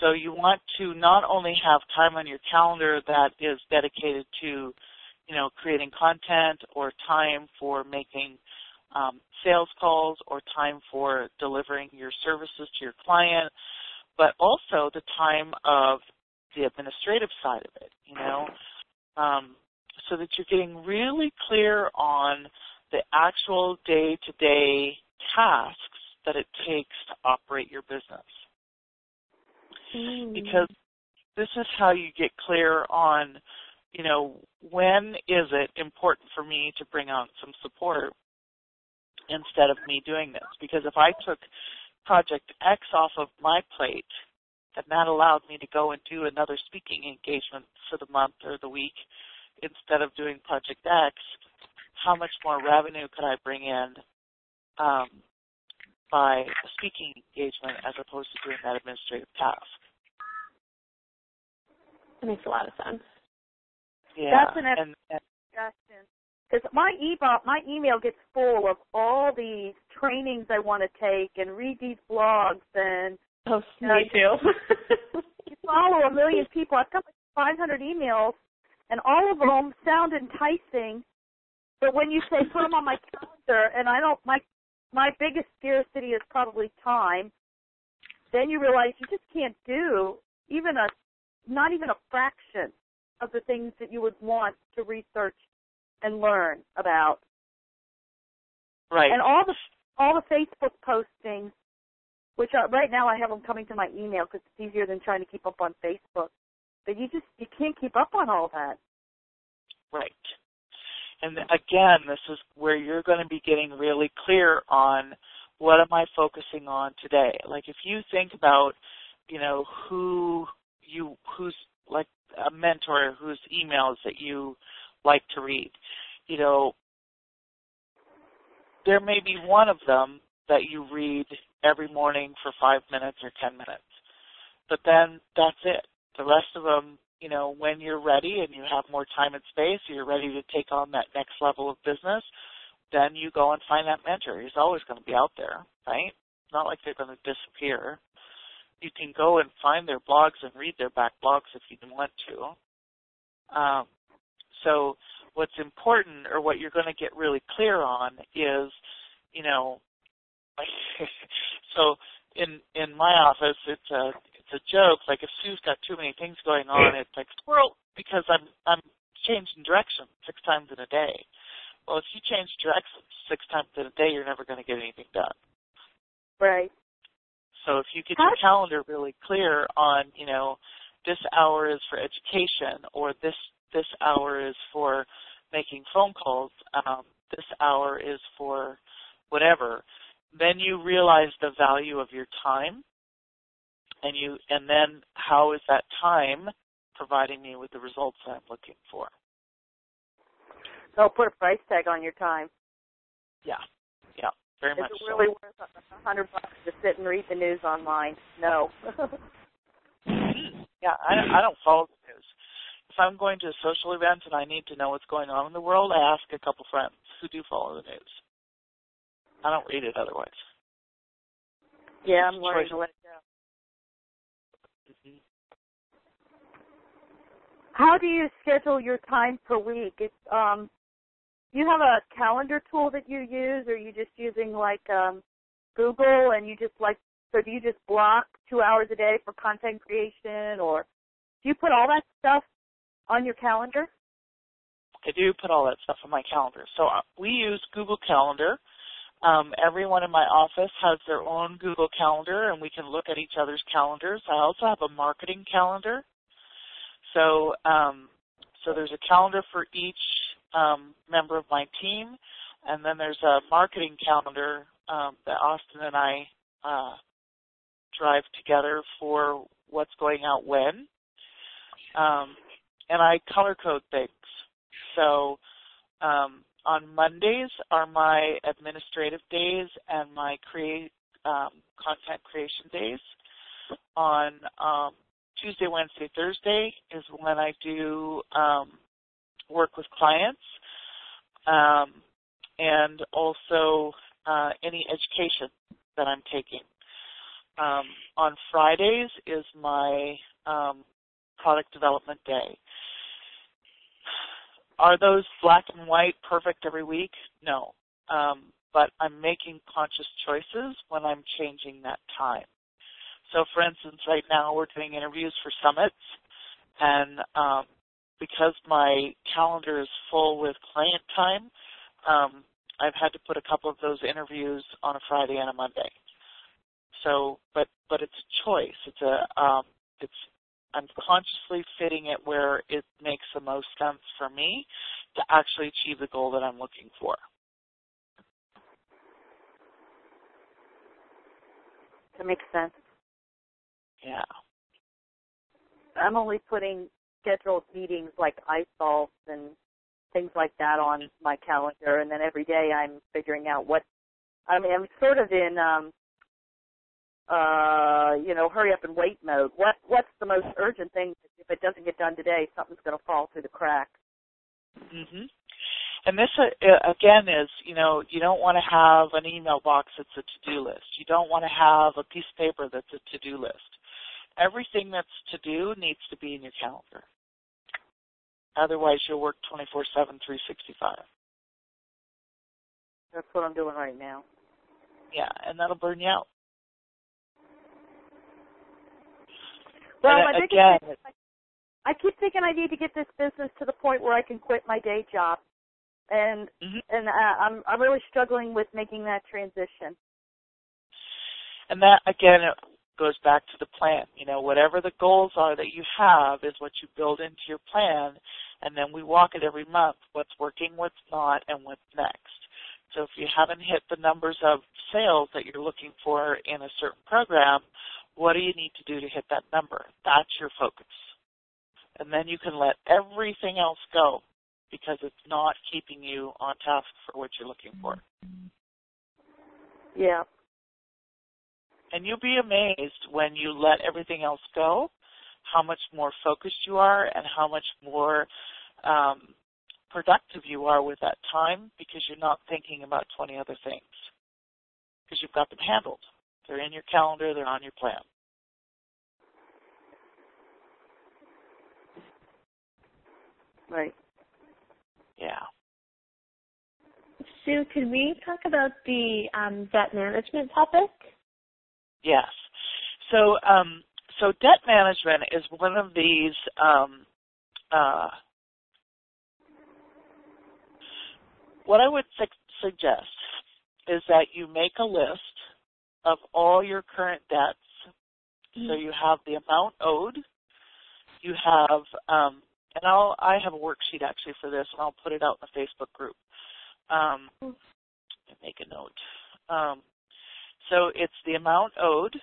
So you want to not only have time on your calendar that is dedicated to, you know, creating content or time for making um, sales calls or time for delivering your services to your client, but also the time of the administrative side of it, you know, um, so that you're getting really clear on the actual day-to-day tasks that it takes to operate your business. Mm. Because this is how you get clear on, you know, when is it important for me to bring on some support instead of me doing this. Because if I took Project X off of my plate, then that allowed me to go and do another speaking engagement for the month or the week instead of doing Project X. How much more revenue could I bring in um, by a speaking engagement as opposed to doing that administrative task? That makes a lot of sense. Yeah. That's an and, and, suggestion because my email my email gets full of all these trainings I want to take and read these blogs and oh, you know, me too. you follow a million people. I've got like 500 emails, and all of them sound enticing. But when you say put them on my calendar, and I don't, my my biggest scarcity is probably time. Then you realize you just can't do even a, not even a fraction of the things that you would want to research and learn about. right. And all the all the Facebook postings, which are, right now I have them coming to my email because it's easier than trying to keep up on Facebook. But you just you can't keep up on all that. Right. And again, this is where you're going to be getting really clear on what am I focusing on today. Like if you think about, you know, who you who's like a mentor whose emails that you like to read. You know, there may be one of them that you read every morning for five minutes or ten minutes. But then that's it. The rest of them, you know, when you're ready and you have more time and space, you're ready to take on that next level of business, then you go and find that mentor. He's always going to be out there, right? Not like they're going to disappear. You can go and find their blogs and read their back blogs if you want to. Um, so what's important or what you're going to get really clear on is, you know, so in in my office it's a it's a joke. Like if Sue's got too many things going on, it's like squirrel because I'm I'm changing direction six times in a day. Well, if you change direction six times in a day, you're never going to get anything done. Right. So if you get your calendar really clear on, you know, this hour is for education or this this hour is for making phone calls, um, this hour is for whatever, then you realize the value of your time and you and then how is that time providing me with the results I'm looking for? So put a price tag on your time. Yeah. Yeah. Very Is much Is it really so. worth a hundred bucks to sit and read the news online? No. yeah, I, I don't follow the news. If I'm going to a social event and I need to know what's going on in the world, I ask a couple friends who do follow the news. I don't read it otherwise. Yeah, I'm learning to let it go. Mm-hmm. How do you schedule your time per week? It's um you have a calendar tool that you use or are you just using like um Google and you just like so do you just block two hours a day for content creation or do you put all that stuff on your calendar? I do put all that stuff on my calendar. So uh, we use Google Calendar. Um, everyone in my office has their own Google Calendar, and we can look at each other's calendars. I also have a marketing calendar. So, um, so there's a calendar for each um, member of my team, and then there's a marketing calendar um, that Austin and I uh, drive together for what's going out when. Um, and I color code things. So um, on Mondays are my administrative days and my create um, content creation days. On um, Tuesday, Wednesday, Thursday is when I do um, work with clients um, and also uh, any education that I'm taking. Um, on Fridays is my product development day. Are those black and white perfect every week? No. Um, but I'm making conscious choices when I'm changing that time. So, for instance, right now we're doing interviews for summits, and um, because my calendar is full with client time, um, I've had to put a couple of those interviews on a Friday and a Monday. So, but but it's a choice. It's a um, it's I'm consciously fitting it where it makes the most sense for me to actually achieve the goal that I'm looking for. That makes sense. Yeah. I'm only putting scheduled meetings like iSolve and things like that on my calendar, and then every day I'm figuring out what. I mean, I'm sort of in, um, uh, you know, hurry up and wait mode. What What's the most urgent thing? If it doesn't get done today, something's going to fall through the cracks. Mhm. And this uh, again is, you know, you don't want to have an email box that's a to-do list. You don't want to have a piece of paper that's a to-do list. Everything that's to do needs to be in your calendar. Otherwise, you'll work 24/7, 365. That's what I'm doing right now. Yeah, and that'll burn you out. Well, and my biggest again, thing, I keep thinking I need to get this business to the point where I can quit my day job, and mhm. and I, I'm I'm really struggling with making that transition. and that again it goes back to the plan. You know, whatever the goals are that you have is what you build into your plan, and then we walk it every month. What's working, what's not, and what's next. So if you haven't hit the numbers of sales that you're looking for in a certain program, what do you need to do to hit that number? That's your focus. And then you can let everything else go because it's not keeping you on task for what you're looking for. Yeah. And you'll be amazed when you let everything else go, how much more focused you are and how much more um, productive you are with that time because you're not thinking about 20 other things. Because you've got them handled. They're in your calendar, they're on your plan. Right. Yeah. Sue, could we talk about the um, debt management topic? Yes. So, um, so debt management is one of these um, uh, what I would su- suggest is that you make a list of all your current debts. So you have the amount owed. You have, um, and I'll I have a worksheet actually for this, and I'll put it out in the Facebook group. Um, make a note. Um, so it's the amount owed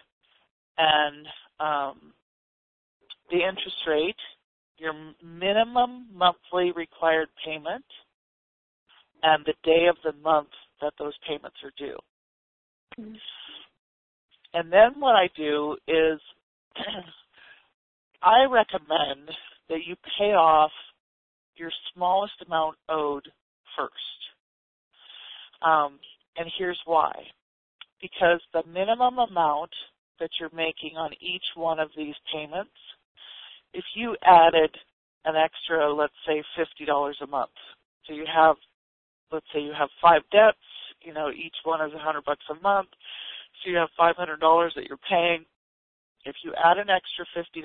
and um, the interest rate, your minimum monthly required payment, and the day of the month that those payments are due. Mm-hmm. And then what I do is I recommend that you pay off your smallest amount owed first. Um, and here's why. Because the minimum amount that you're making on each one of these payments, if you added an extra, let's say $50 a month, so you have, let's say you have five debts, you know, each one is a hundred bucks a month, so you have $500 that you're paying. If you add an extra $50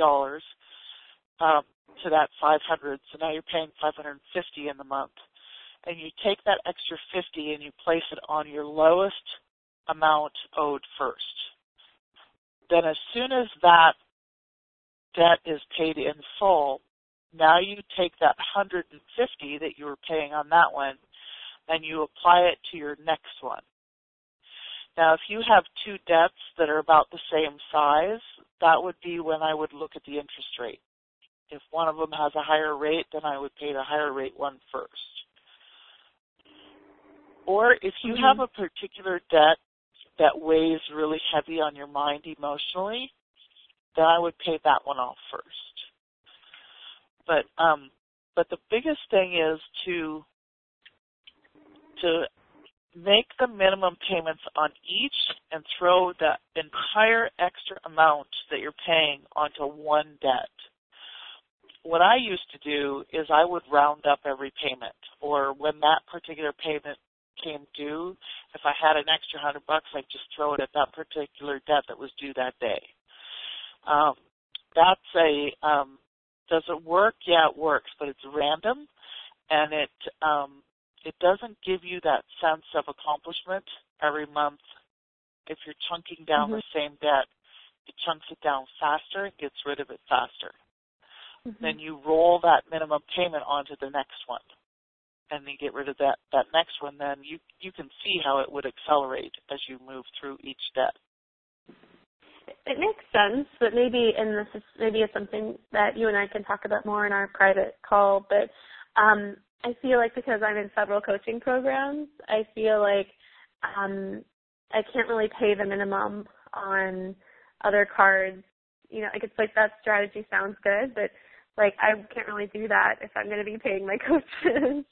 um, to that 500, so now you're paying 550 in the month, and you take that extra 50 and you place it on your lowest amount owed first. Then as soon as that debt is paid in full, now you take that 150 that you were paying on that one and you apply it to your next one. Now, if you have two debts that are about the same size, that would be when I would look at the interest rate. If one of them has a higher rate, then I would pay the higher rate one first. Or if you mm-hmm. have a particular debt that weighs really heavy on your mind emotionally, then I would pay that one off first. But um, but the biggest thing is to to make the minimum payments on each and throw the entire extra amount that you're paying onto one debt. What I used to do is I would round up every payment, or when that particular payment came due, if I had an extra hundred bucks, I'd just throw it at that particular debt that was due that day. Um, that's a um, does it work? Yeah, it works, but it's random, and it um, it doesn't give you that sense of accomplishment every month. If you're chunking down mm-hmm. the same debt, it chunks it down faster and gets rid of it faster. Mm-hmm. Then you roll that minimum payment onto the next one and then get rid of that that next one, then you you can see how it would accelerate as you move through each debt. It makes sense, but maybe and this is maybe it's something that you and I can talk about more in our private call. But um, I feel like because I'm in several coaching programs, I feel like um, I can't really pay the minimum on other cards. You know, like it's like that strategy sounds good, but like I can't really do that if I'm going to be paying my coaches.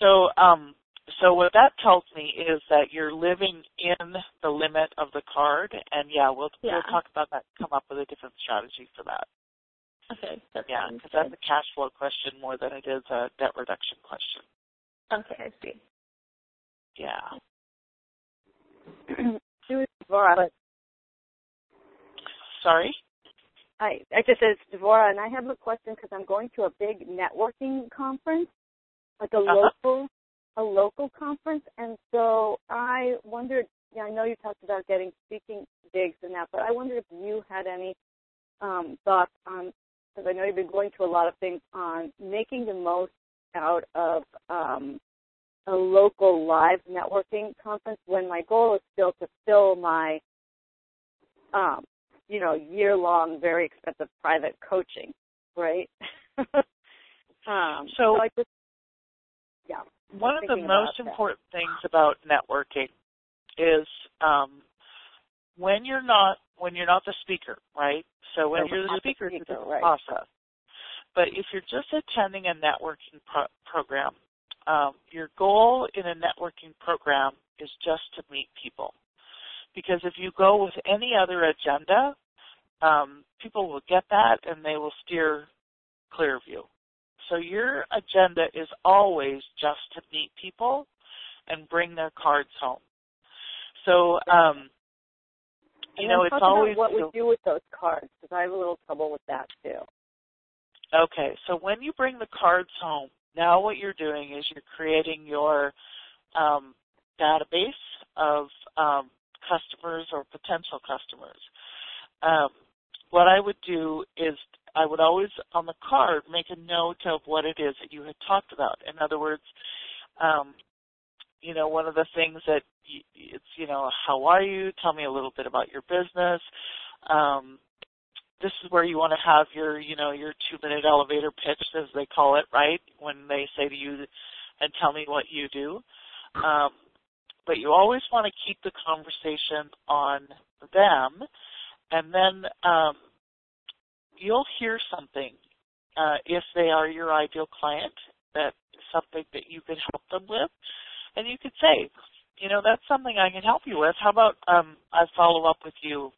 So, um, so what that tells me is that you're living in the limit of the card, and yeah, we'll yeah. we'll talk about that. Come up with a different strategy for that. Okay. That yeah, because that's a cash flow question more than it is a debt reduction question. Okay, I see. Yeah. Sorry. I I just said Devora, and I have a question because I'm going to a big networking conference like a uh-huh. local a local conference and so I wondered yeah, I know you talked about getting speaking gigs and that, but I wondered if you had any um, thoughts on because I know you've been going to a lot of things on making the most out of um, a local live networking conference when my goal is still to fill my um, you know year long very expensive private coaching right um, so, so just yeah. One of the most important things about networking is um, when you're not when you're not the speaker, right? So when you're the speaker, the speaker it's a right. process. But if you're just attending a networking pro- program, um, your goal in a networking program is just to meet people. Because if you go with any other agenda, um, people will get that and they will steer clear of you. So your agenda is always just to meet people and bring their cards home. So, um, you know, it's always what we do with those cards because I have a little trouble with that too. Okay, so when you bring the cards home, now what you're doing is you're creating your um, database of um, customers or potential customers. Um, what I would do is I would always on the card make a note of what it is that you had talked about. In other words, um, you know, one of the things that it's, you know, how are you? Tell me a little bit about your business. Um, this is where you want to have your, you know, your two minute elevator pitch, as they call it, right? When they say to you, and tell me what you do. Um, but you always want to keep the conversation on them, and then um, you'll hear something uh, if they are your ideal client that something that you could help them with, and you could say, you know, that's something I can help you with. How about um, I follow up with you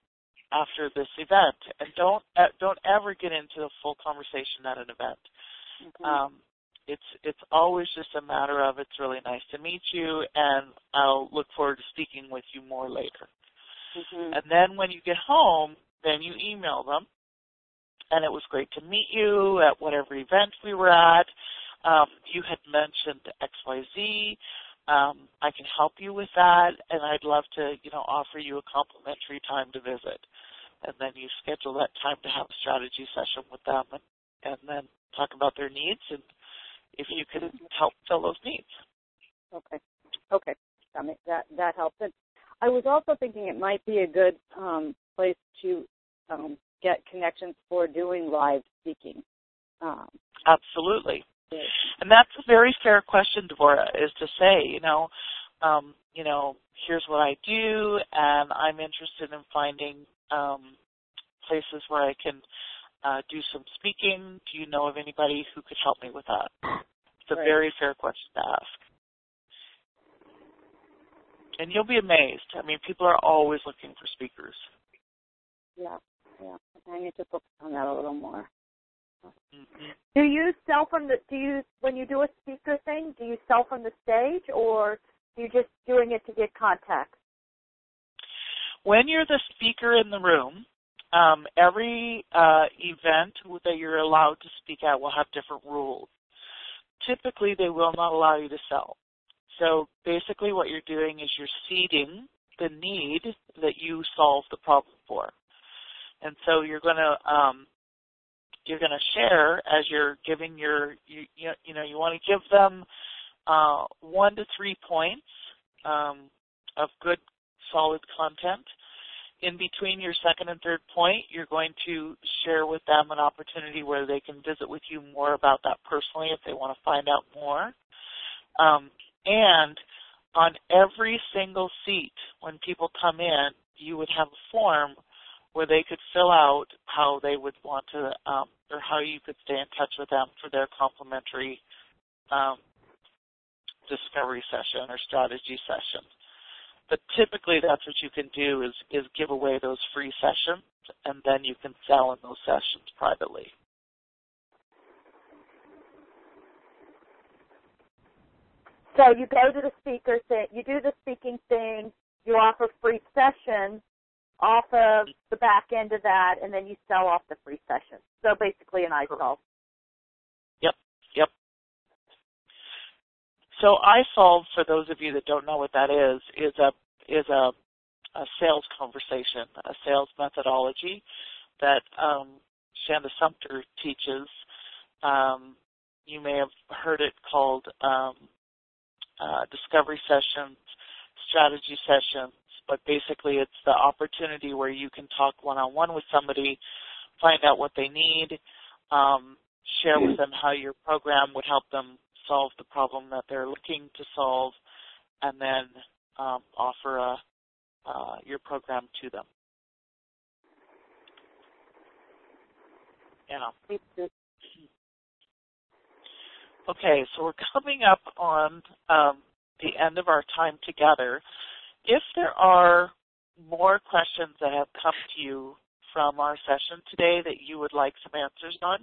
after this event? And don't uh, don't ever get into a full conversation at an event. Mm-hmm. Um, it's it's always just a matter of it's really nice to meet you, and I'll look forward to speaking with you more later. Mm-hmm. And then when you get home, then you email them, and it was great to meet you at whatever event we were at. Um, you had mentioned XYZ. Um, I can help you with that, and I'd love to, you know, offer you a complimentary time to visit. And then you schedule that time to have a strategy session with them, and, and then talk about their needs and if you can help fill those needs. Okay. Okay. That that that helps. And I was also thinking it might be a good um, place to um, get connections for doing live speaking. Um, Absolutely. And that's a very fair question, Devora, is to say, you know, um, you know, here's what I do, and I'm interested in finding um, places where I can uh, do some speaking. Do you know of anybody who could help me with that? It's a right. very fair question to ask. And you'll be amazed. I mean, people are always looking for speakers. Yeah, yeah. I need to focus on that a little more. Do you sell from the? Do you when you do a speaker thing? Do you sell from the stage, or are you just doing it to get contacts? When you're the speaker in the room, um, every uh, event that you're allowed to speak at will have different rules. Typically, they will not allow you to sell. So basically, what you're doing is you're seeding the need that you solve the problem for, and so you're going to um, you're going to share as you're giving your you you, know you want to give them uh, one to three points um, of good solid content in between your second and third point, you're going to share with them an opportunity where they can visit with you more about that personally if they want to find out more. Um, and on every single seat, when people come in, you would have a form where they could fill out how they would want to, um, or how you could stay in touch with them for their complimentary um, discovery session or strategy session. But typically that's what you can do is, is give away those free sessions and then you can sell in those sessions privately. So you go to the speaker thing, you do the speaking thing, you offer free sessions off of the back end of that, and then you sell off the free session. So basically an iSolve. Yep, yep. So iSolve, for those of you that don't know what that is, is a is a, a sales conversation, a sales methodology that um, Shanda Sumpter teaches. Um, you may have heard it called um, uh, discovery sessions, strategy sessions, but basically it's the opportunity where you can talk one-on-one with somebody, find out what they need, um, share with them how your program would help them solve the problem that they're looking to solve, and then um, offer a, uh, your program to them. Yeah. Okay, so we're coming up on um, the end of our time together. If there are more questions that have come to you from our session today that you would like some answers on,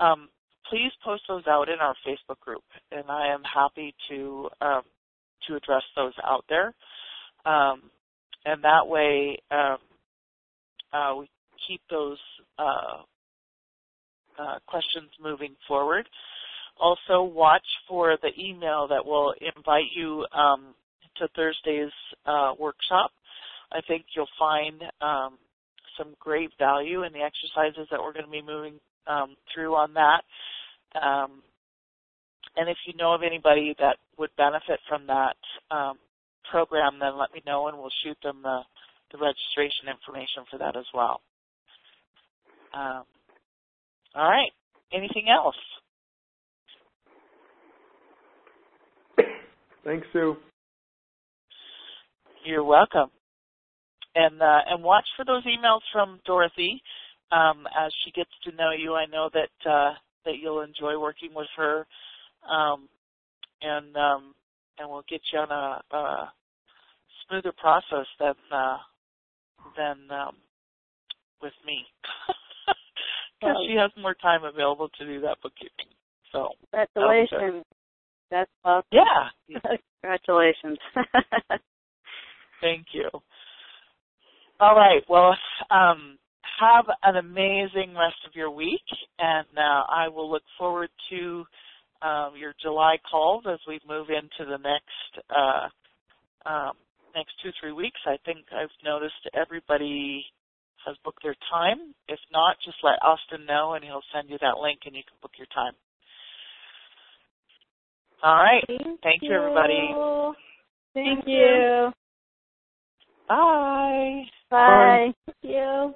um, please post those out in our Facebook group, and I am happy to um, to address those out there. Um, and that way, um, uh, we keep those uh, uh, questions moving forward. Also, watch for the email that will invite you um, to Thursday's uh, workshop. I think you'll find um, some great value in the exercises that we're going to be moving um, through on that. Um, and if you know of anybody that would benefit from that um, program, then let me know and we'll shoot them the, the registration information for that as well. Um, all right. Anything else? Thanks, Sue. You're welcome. And uh, and watch for those emails from Dorothy um, as she gets to know you. I know that uh, that you'll enjoy working with her, um, and um, and we'll get you on a, a smoother process than uh, than um, with me because she has more time available to do that bookkeeping. So congratulations. That's awesome. Yeah. Congratulations. Thank you. All right. Well, um, have an amazing rest of your week, and uh, I will look forward to um, your July calls as we move into the next uh, um, next two three weeks. I think I've noticed everybody has booked their time. If not, just let Austin know, and he'll send you that link, and you can book your time. All right. Thank, Thank you, everybody. Thank, Thank you. Bye. Bye. Bye. Thank you.